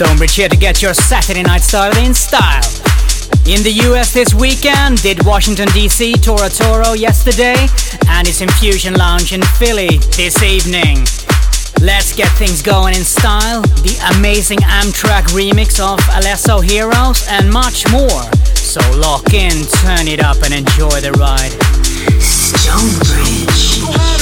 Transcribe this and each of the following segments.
Stonebridge here to get your Saturday night started in style. In the US this weekend, did Washington DC, Toro Toro yesterday, and it's Infusion Lounge in Philly this evening. Let's get things going in style, the amazing Amtrac remix of Alesso Heroes, and much more. So lock in, turn it up, and enjoy the ride. Stonebridge.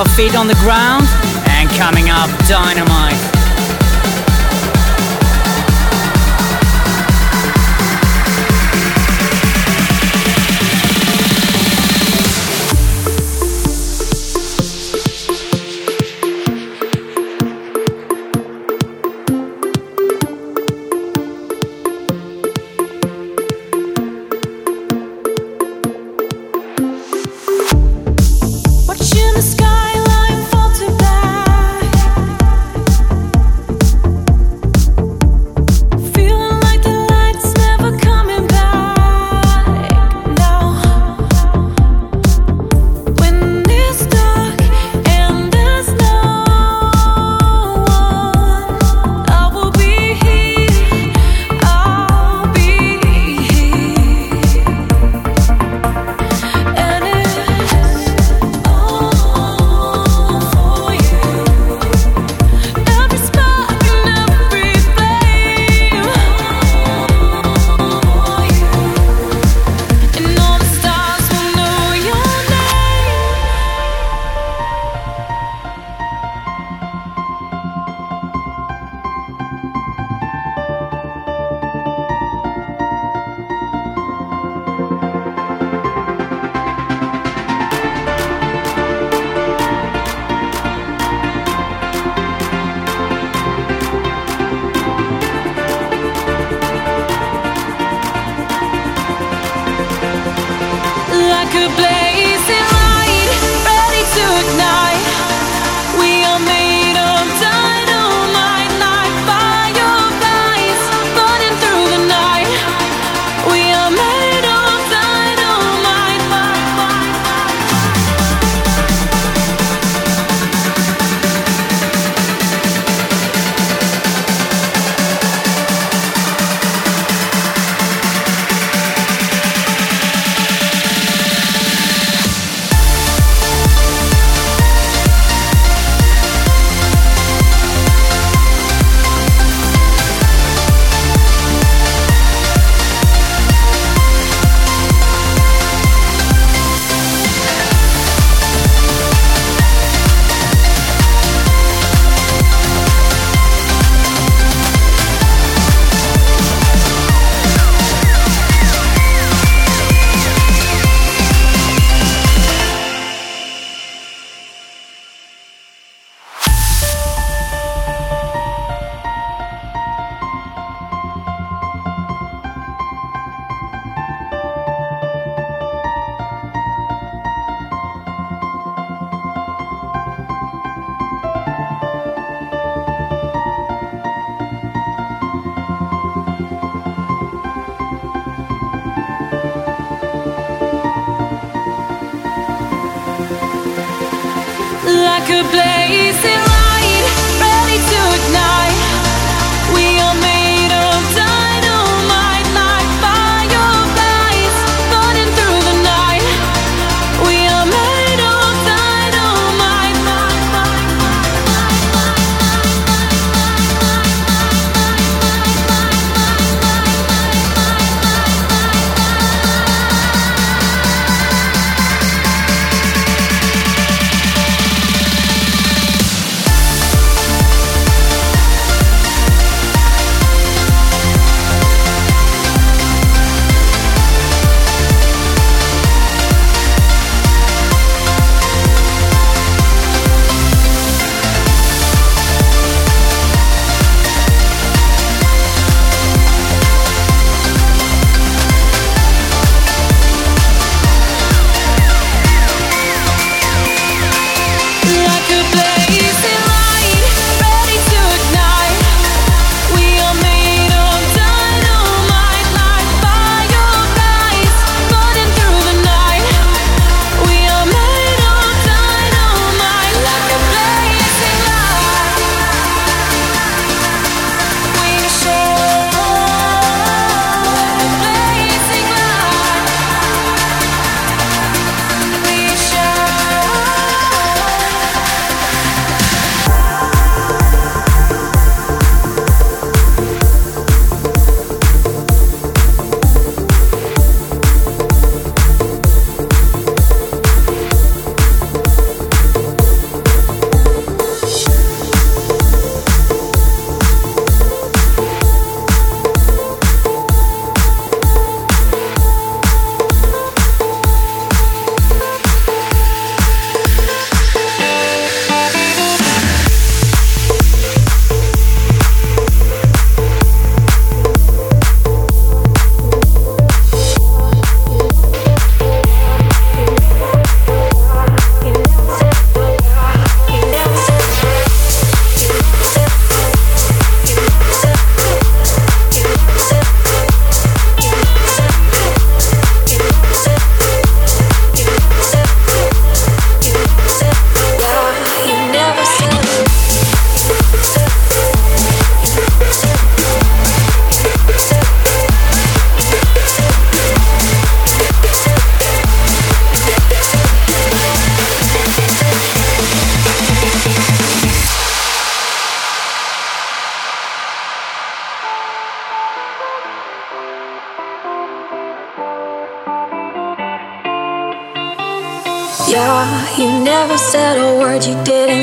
Of Feet on the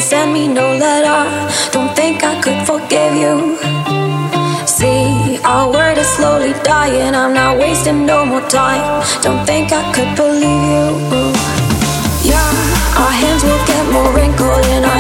send me no letter. Don't think I could forgive you. See, our word is slowly dying. I'm not wasting no more time. Don't think I could believe you. Yeah, our hands will get more wrinkled in our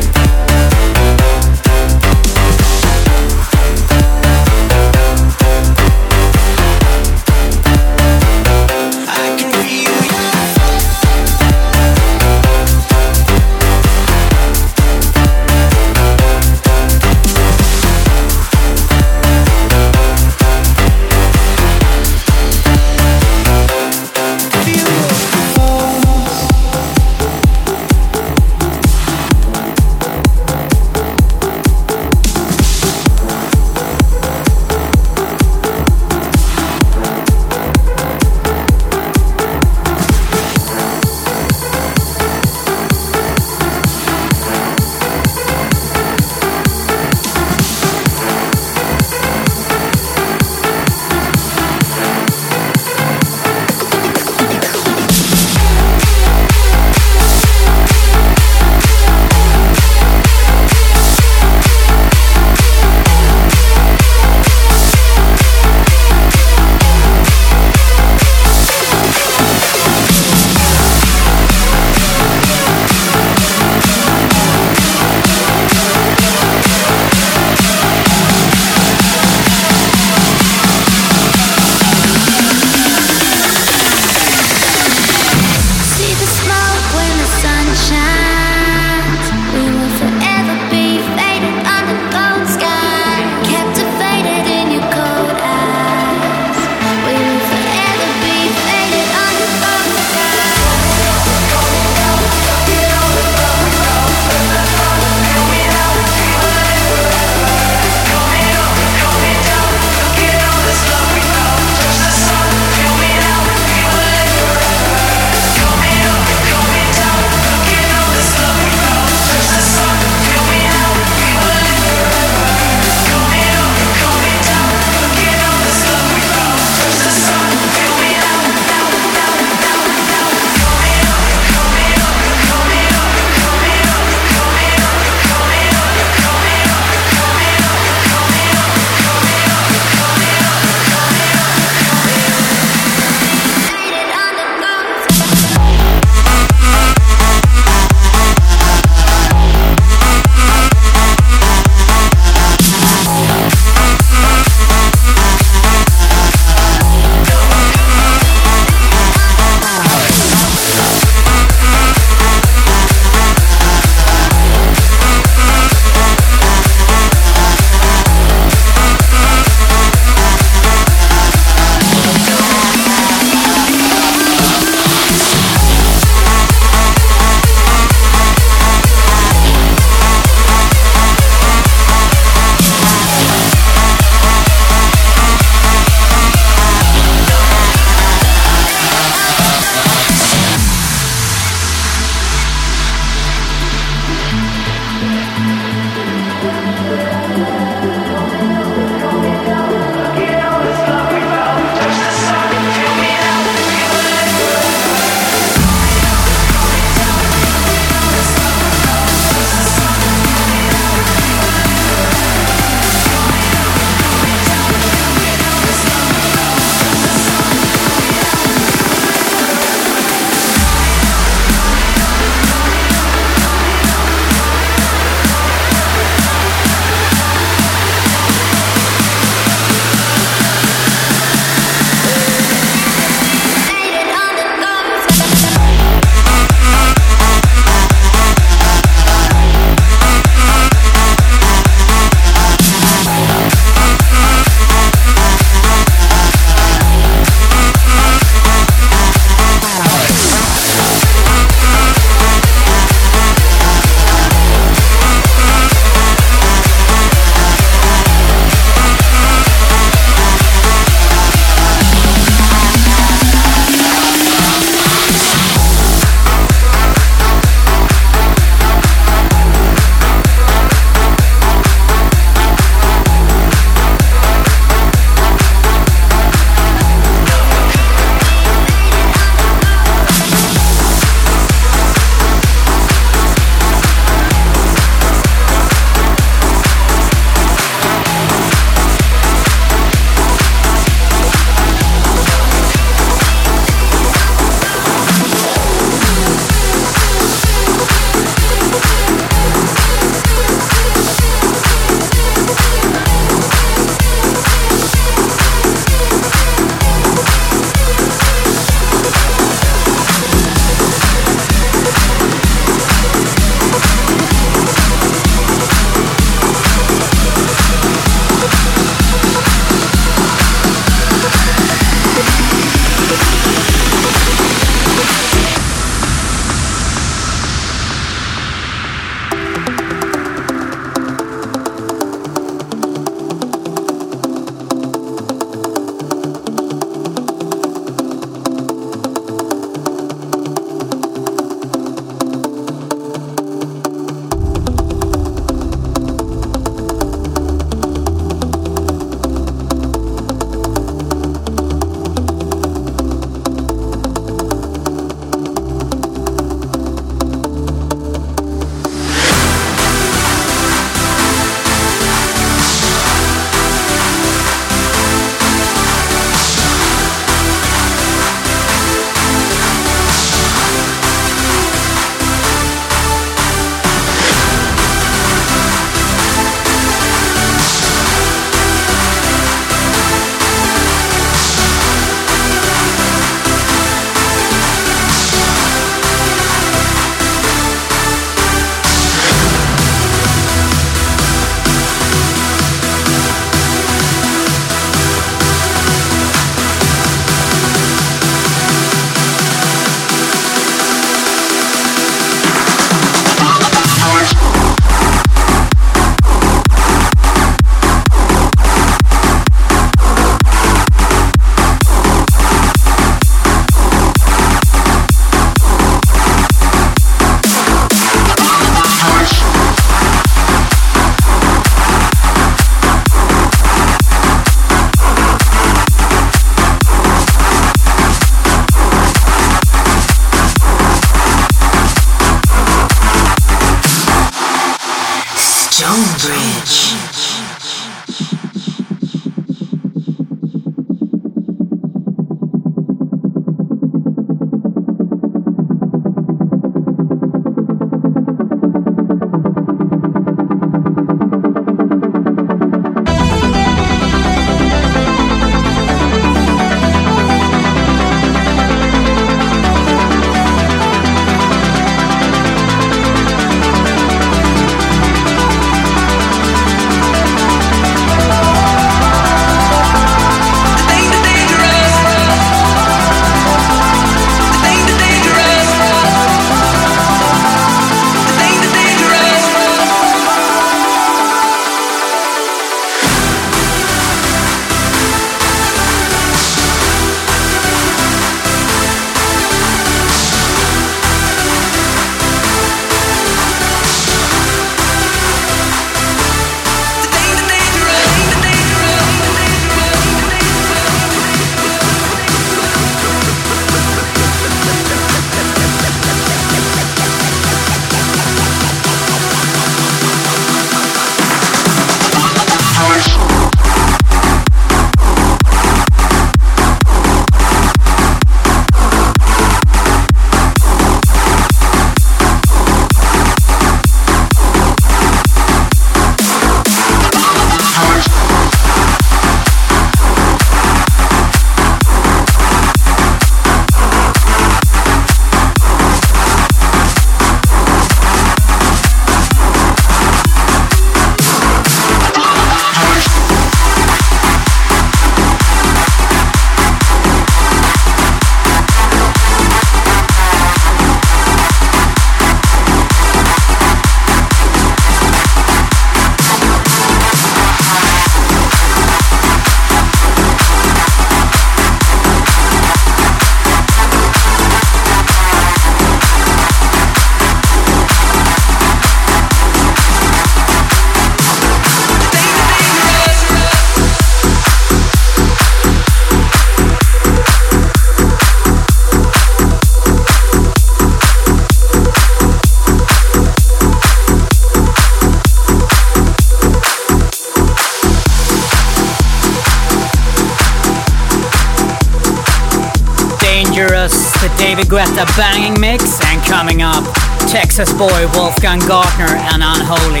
Guetta banging mix, and coming up, Texas boy Wolfgang Gartner and Unholy.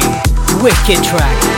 Wicked track.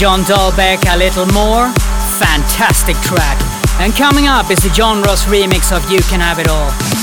John Dahlbäck a little more. Fantastic track. And coming up is the John Ross remix of You Can Have It All.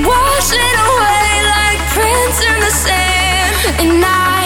was washing away like prints in the sand, and I.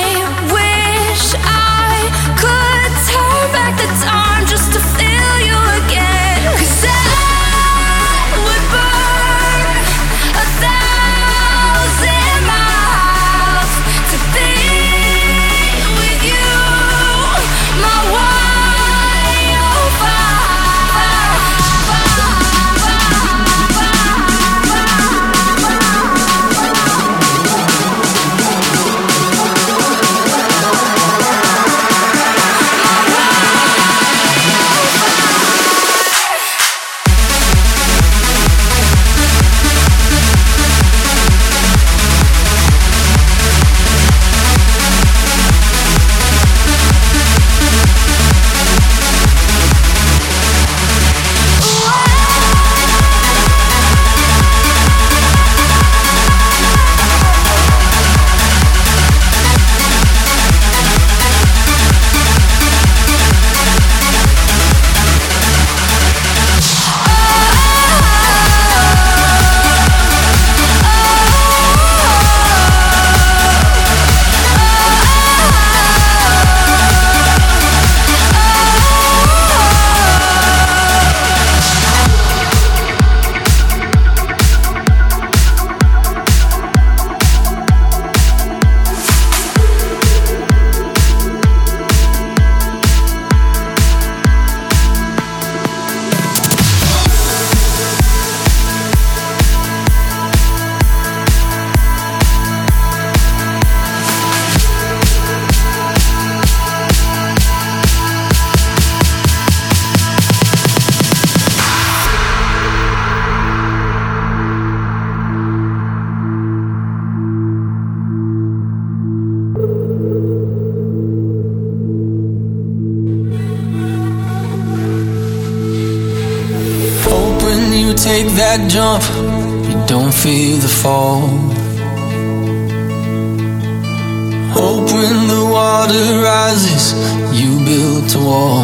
feel the fall. Hope when the water rises, you build a wall.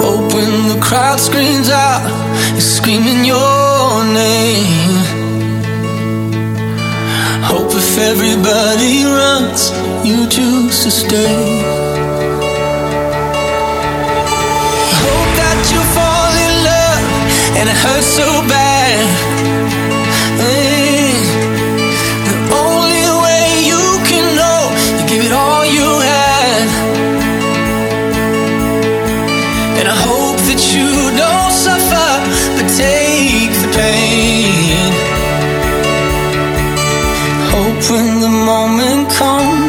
Hope when the crowd screams out, you're screaming your name. Hope if everybody runs, you choose to stay. Hurts so bad. Mm. The only way you can know, you give it all you had. And I hope that you don't suffer, but take the pain. Hope when the moment comes,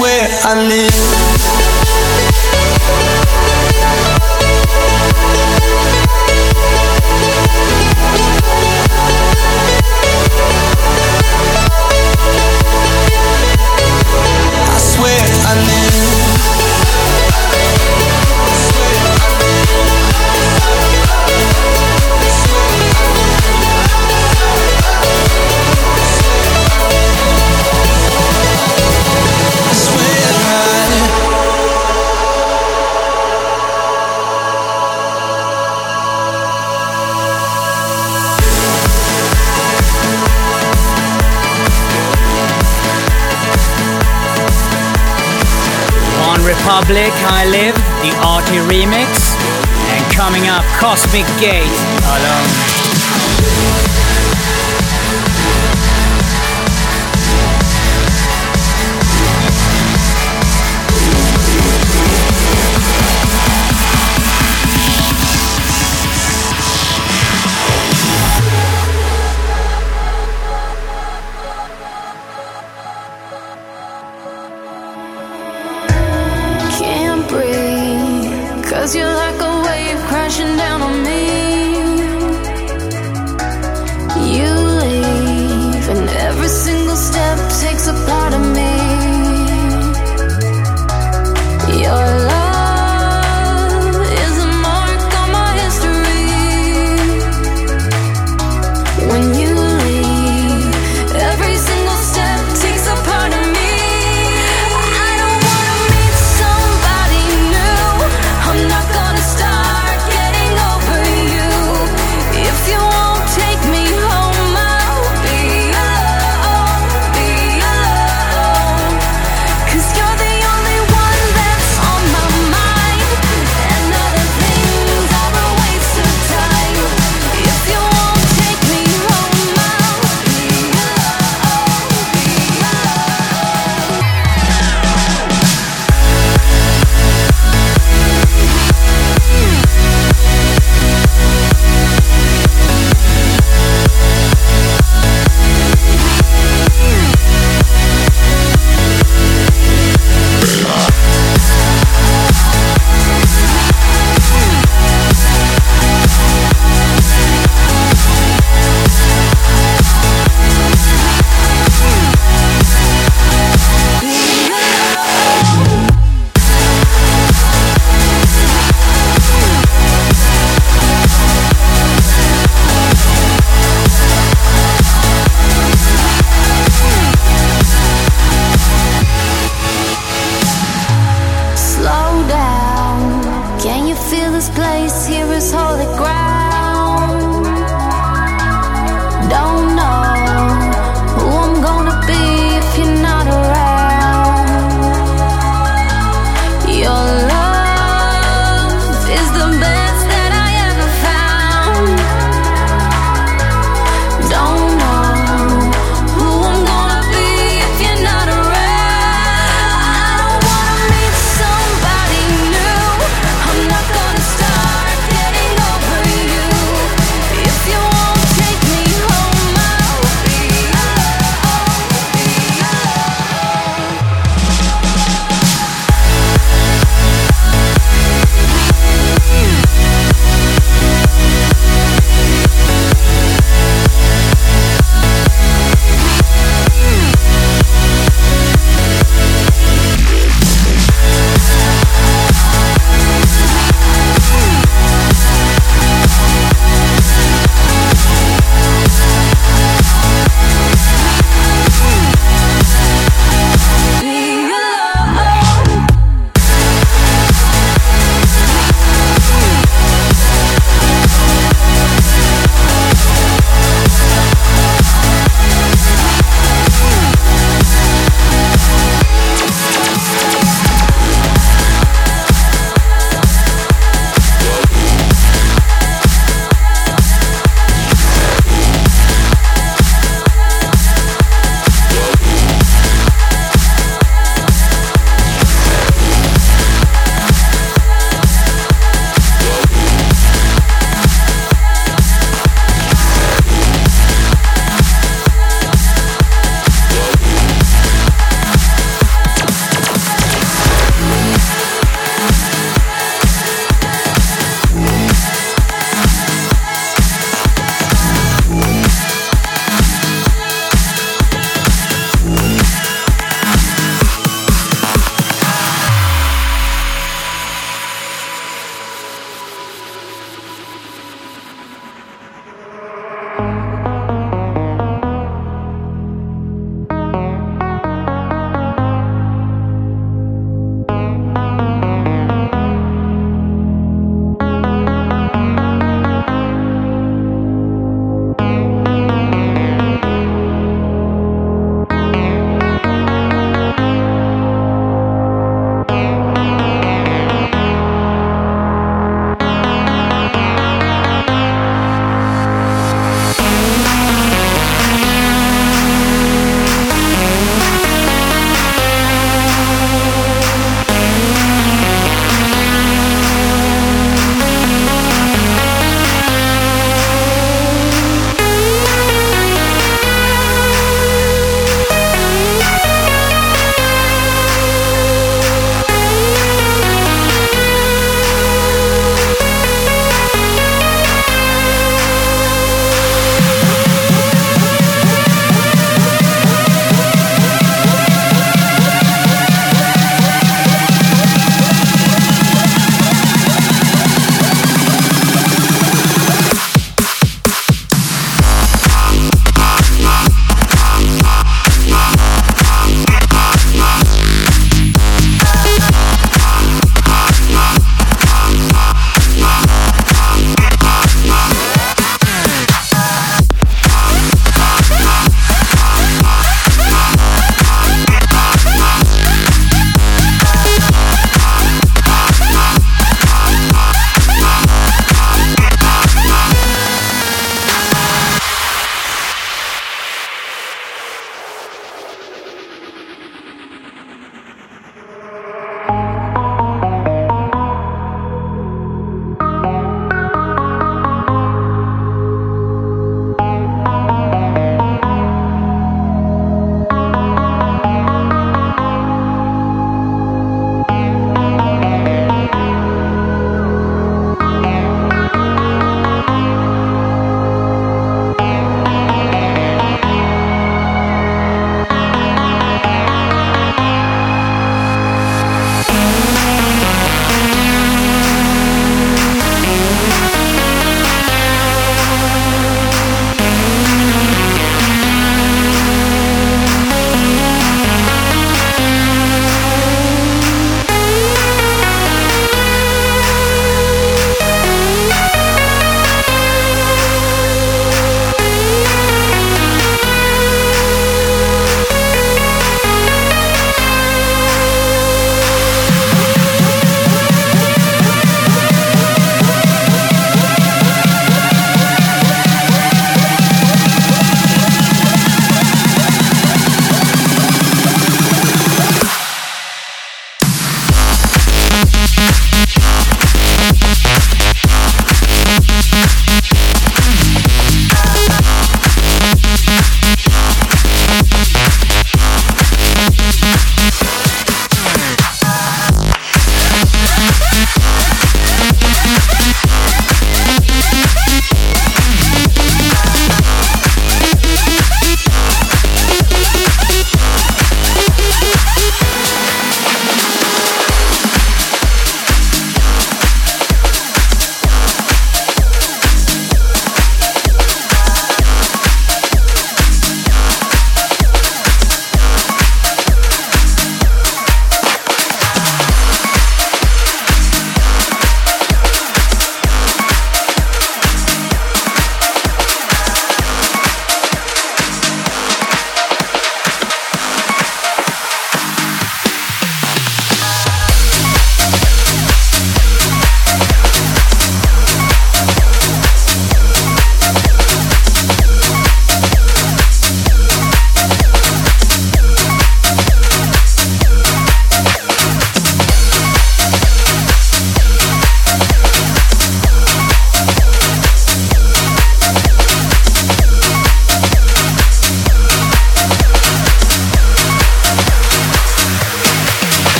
where I live. Public, I Live, the Arty remix, and coming up, Cosmic Gate,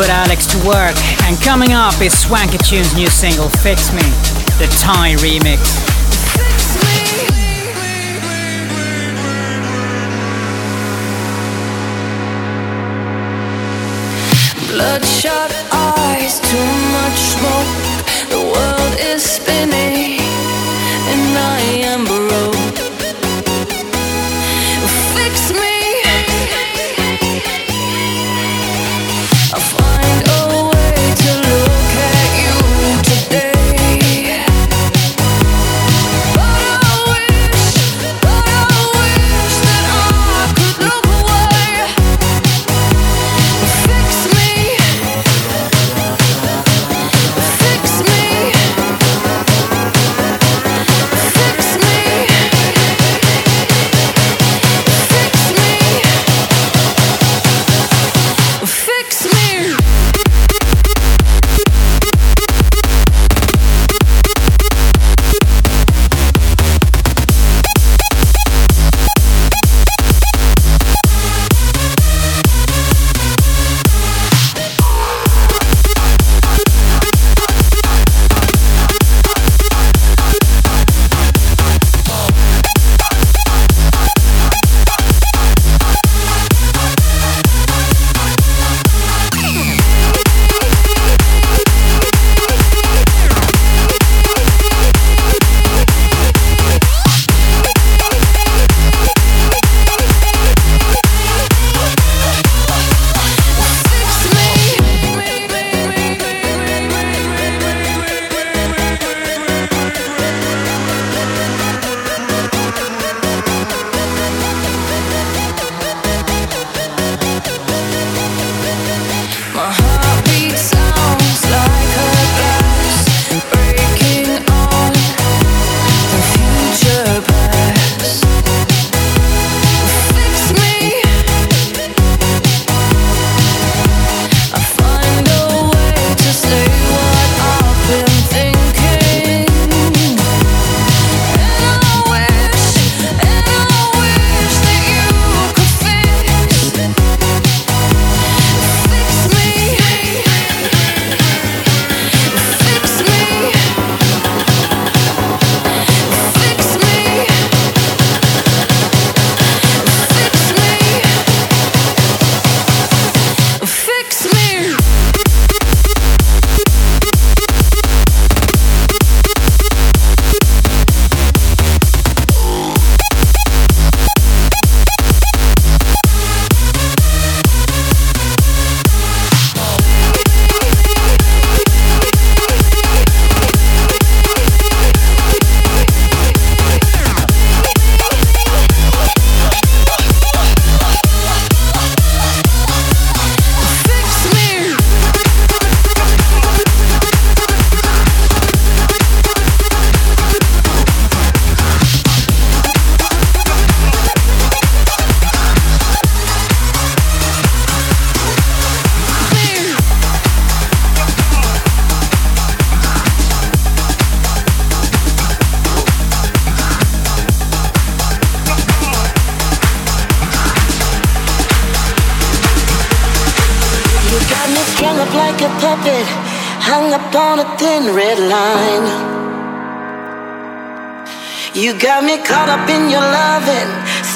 put Alex to work. And coming up is Swanky Tunes' new single, Fix Me, the Thai remix. Bloodshot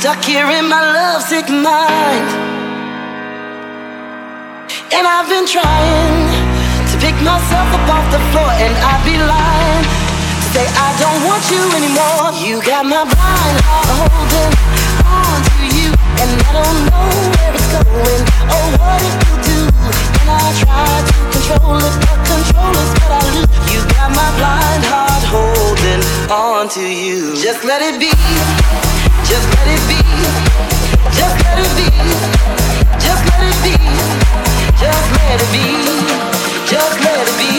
stuck here in my lovesick mind. And I've been trying to pick myself up off the floor, and I'd be lying to say I don't want you anymore. You got my blind heart holding on to you, and I don't know where it's going or what it will do. And I try to control it, but control is what I lose. You got my blind heart holding on to you. Just let it be. Just let it be. Just let it be. Just let it be. Just let it be. Just let it be.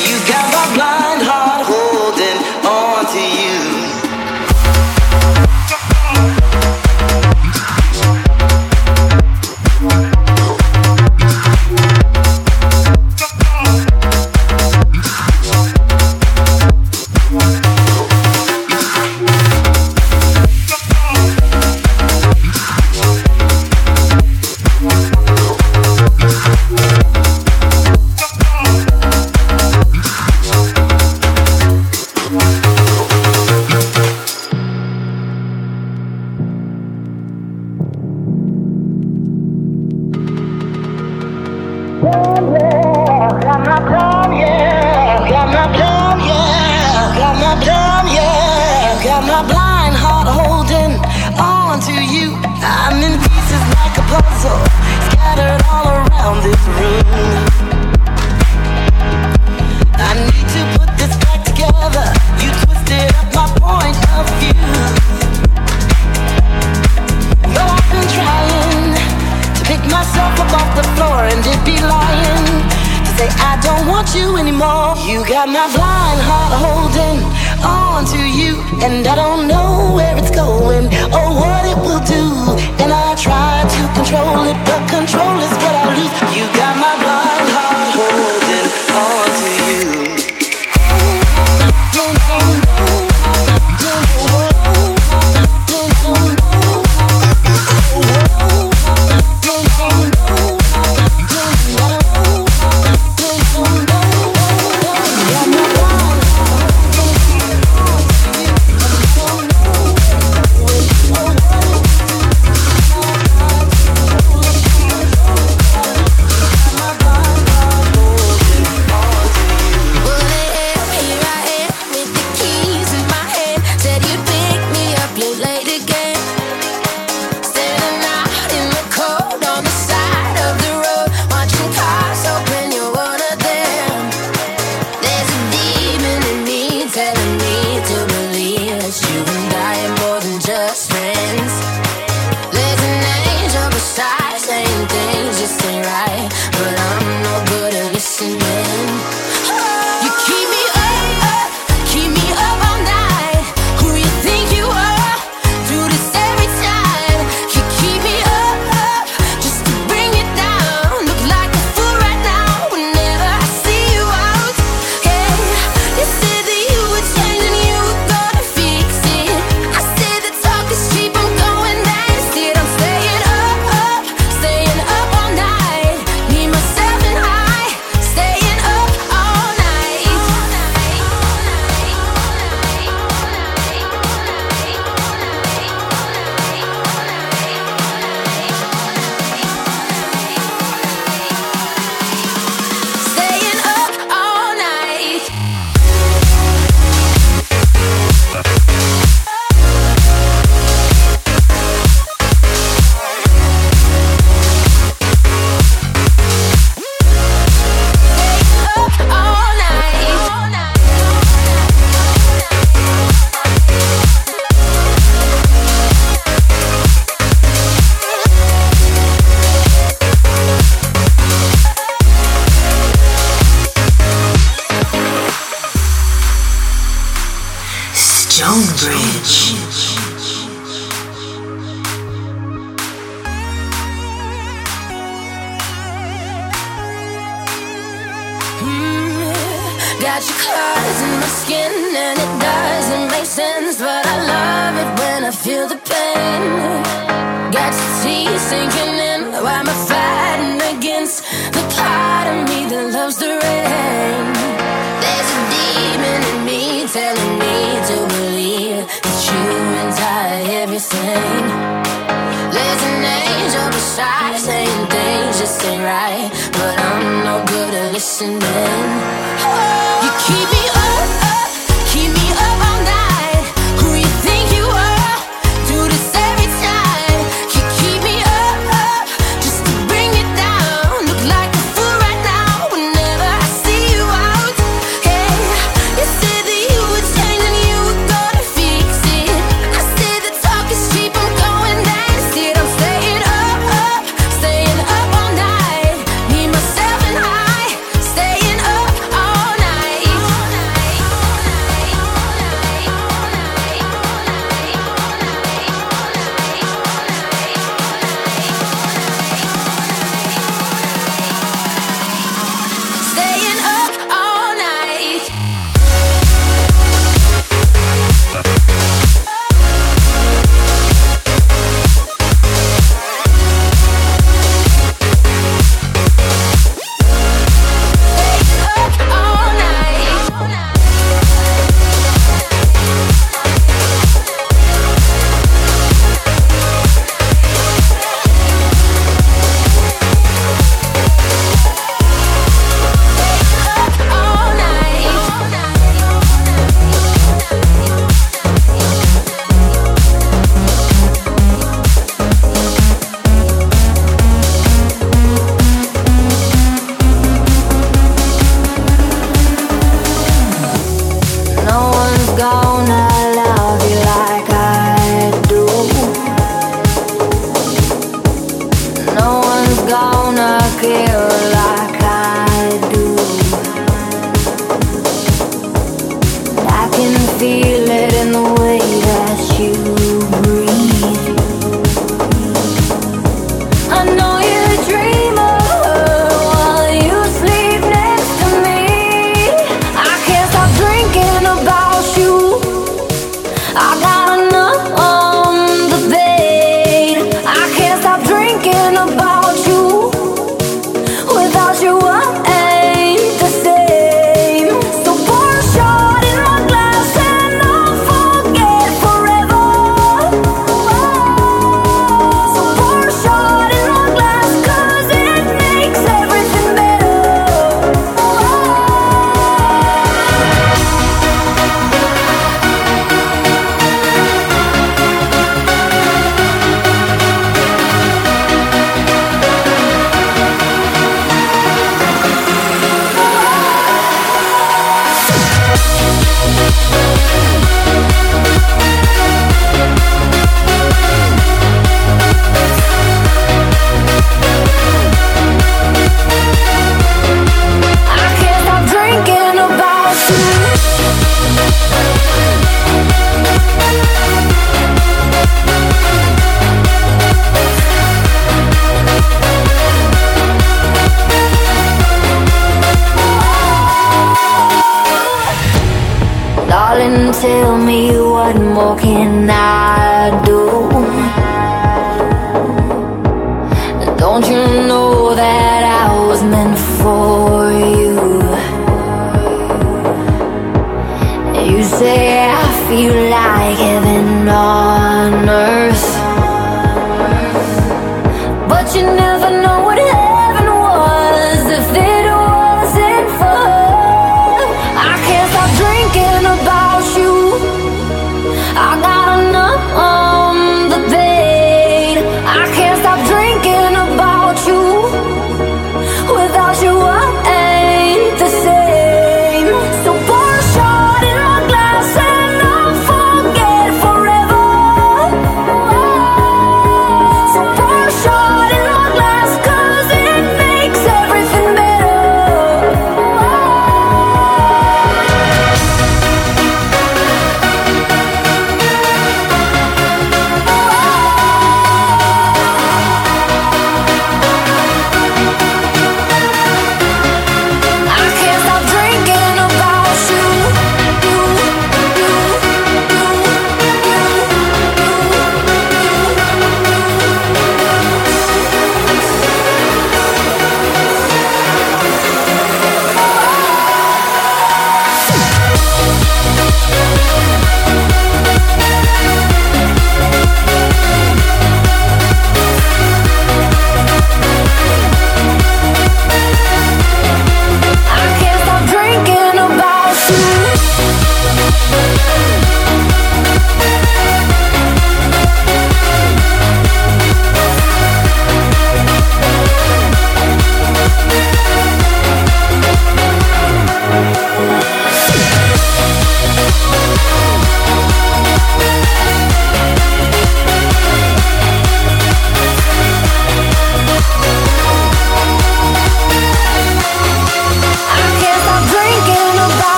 You got my blind heart holding on to you.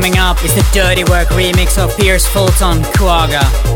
Coming up is the Dirty Work remix of Pierce Fulton, Kuaga.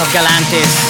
Of Galantis,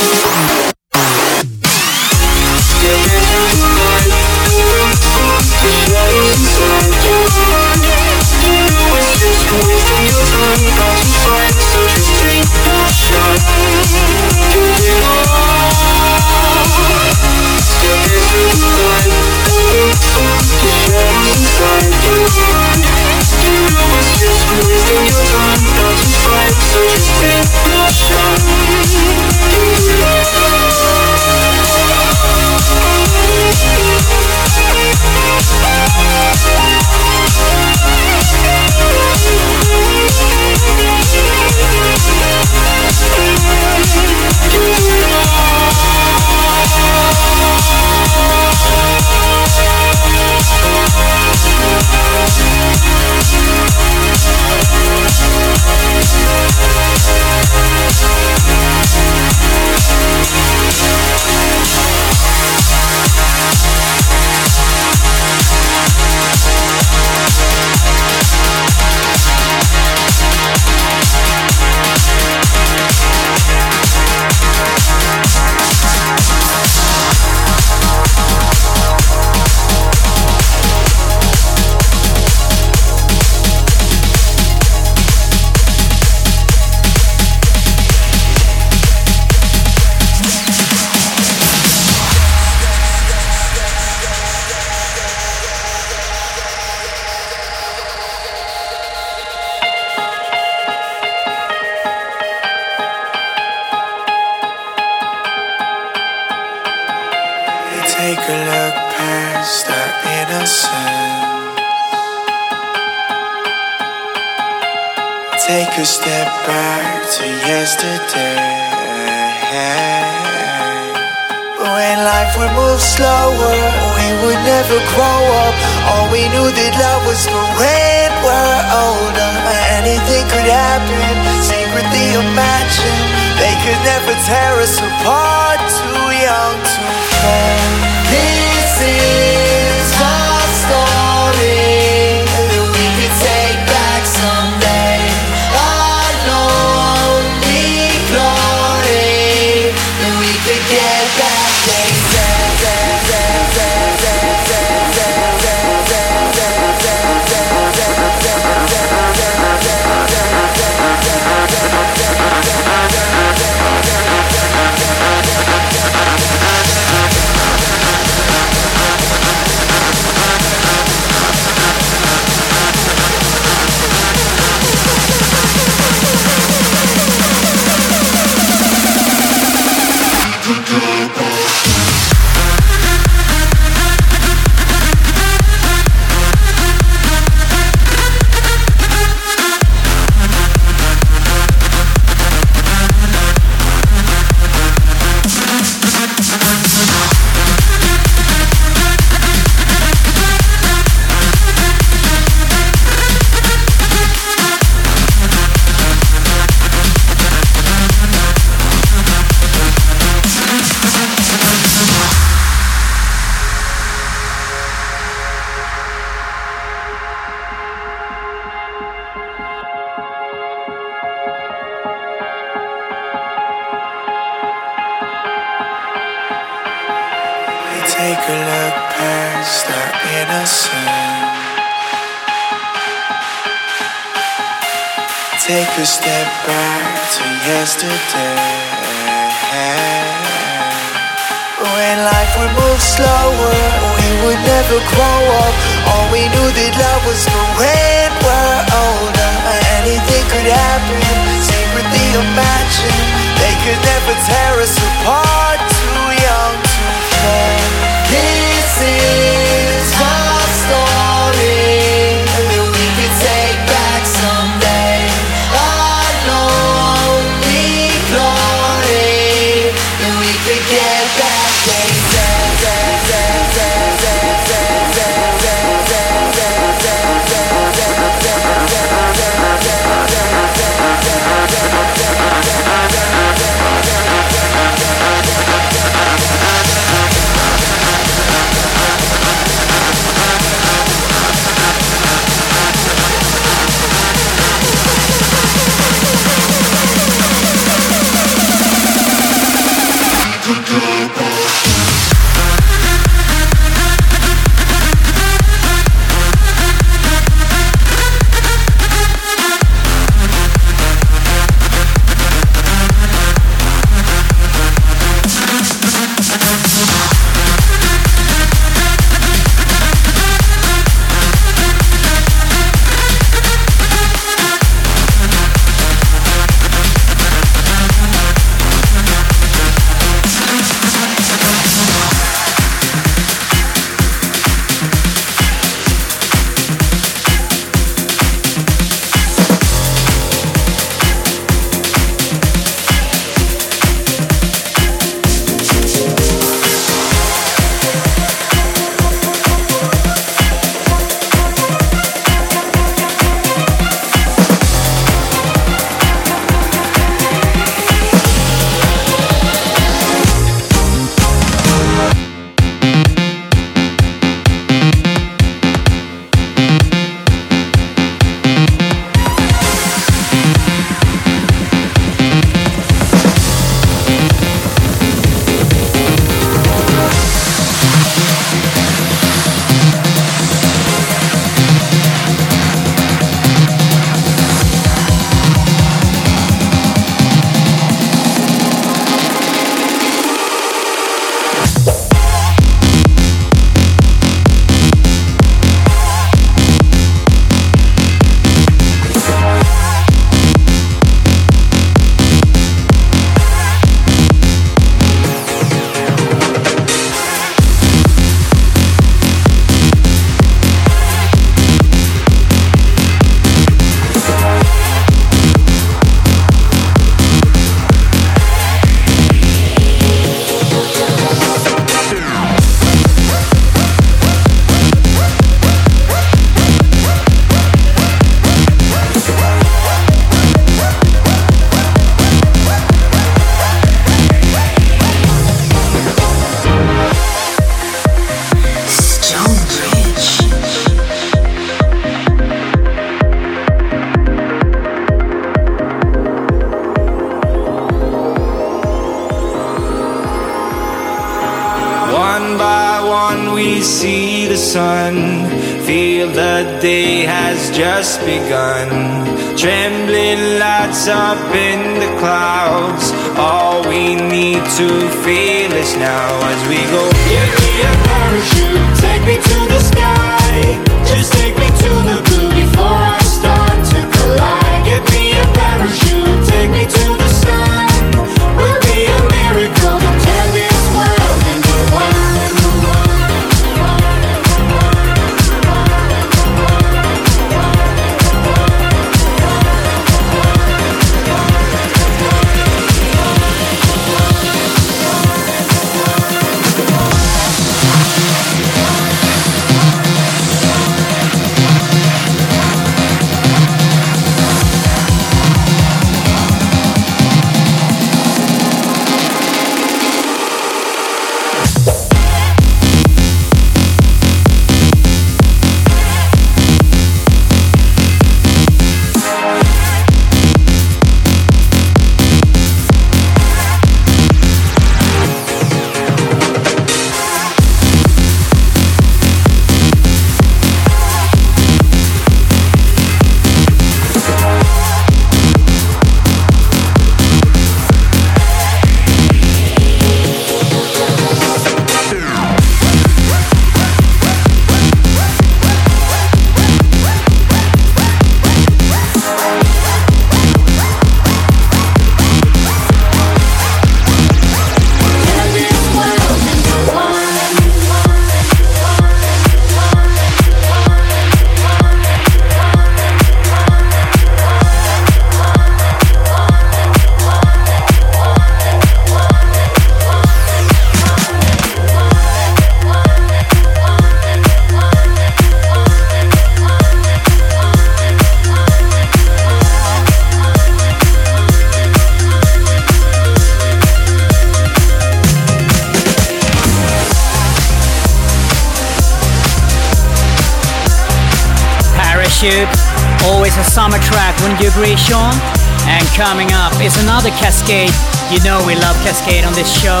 coming up is another Kaskade. You know we love Kaskade on this show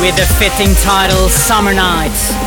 with the fitting title Summer Nights.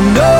Know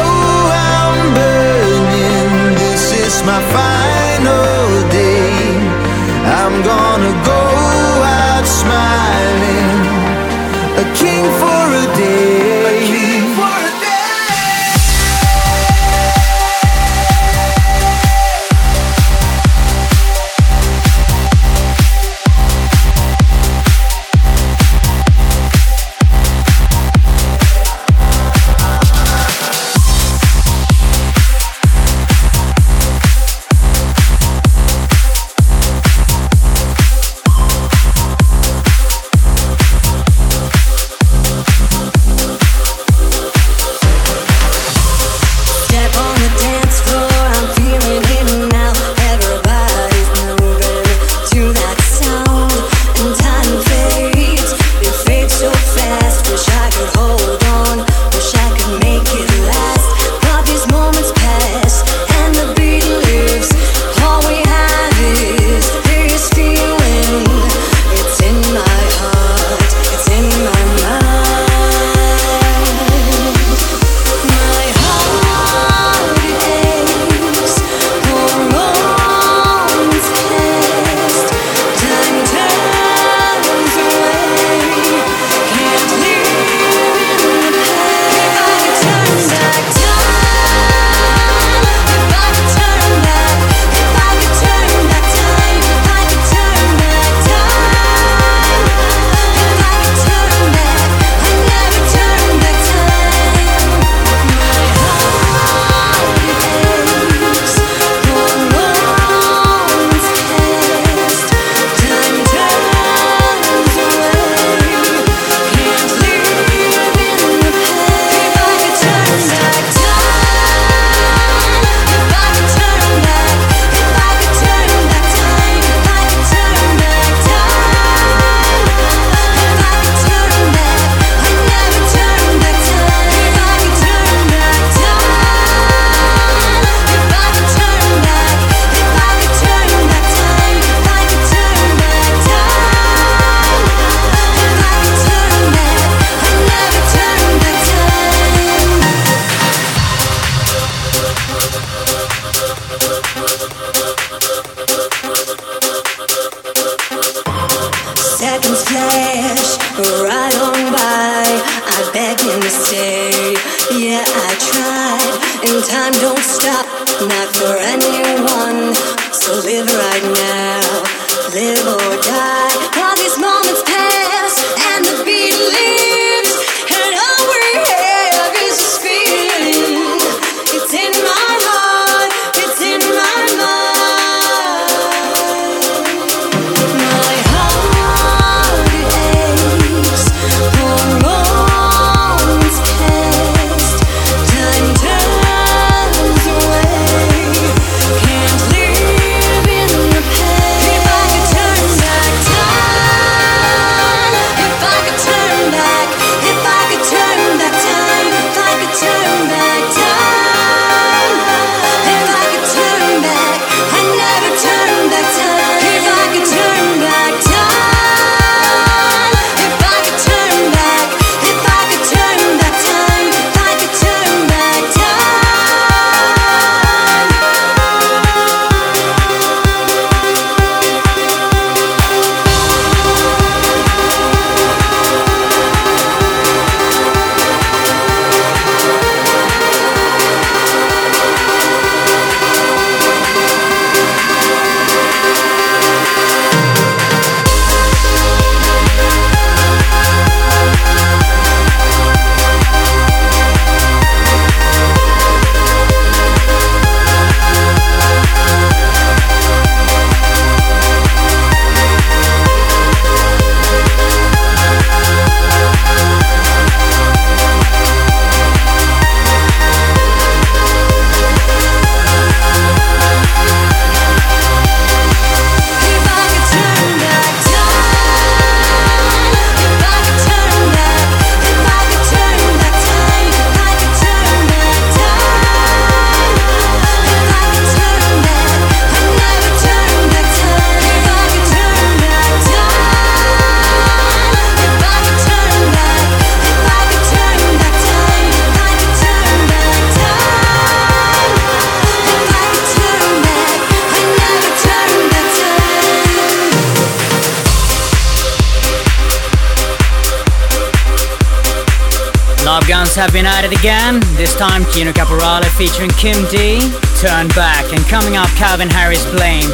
again. This time, Kino Caporale featuring Kim D. Turn back, and coming up, Calvin Harris Blame.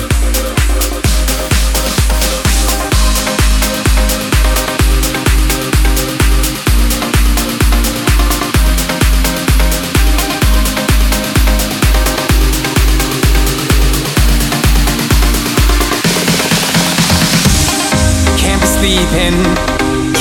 Can't be sleeping,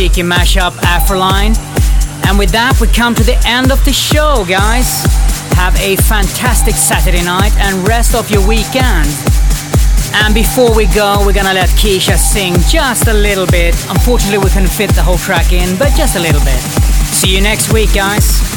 Cheeky mashup, Afroline. And with that, we come to the end of the show, guys. Have a fantastic Saturday night and rest of your weekend. And before we go, we're gonna let Keisha sing just a little bit. Unfortunately, we couldn't fit the whole track in, but just a little bit. See you next week, guys.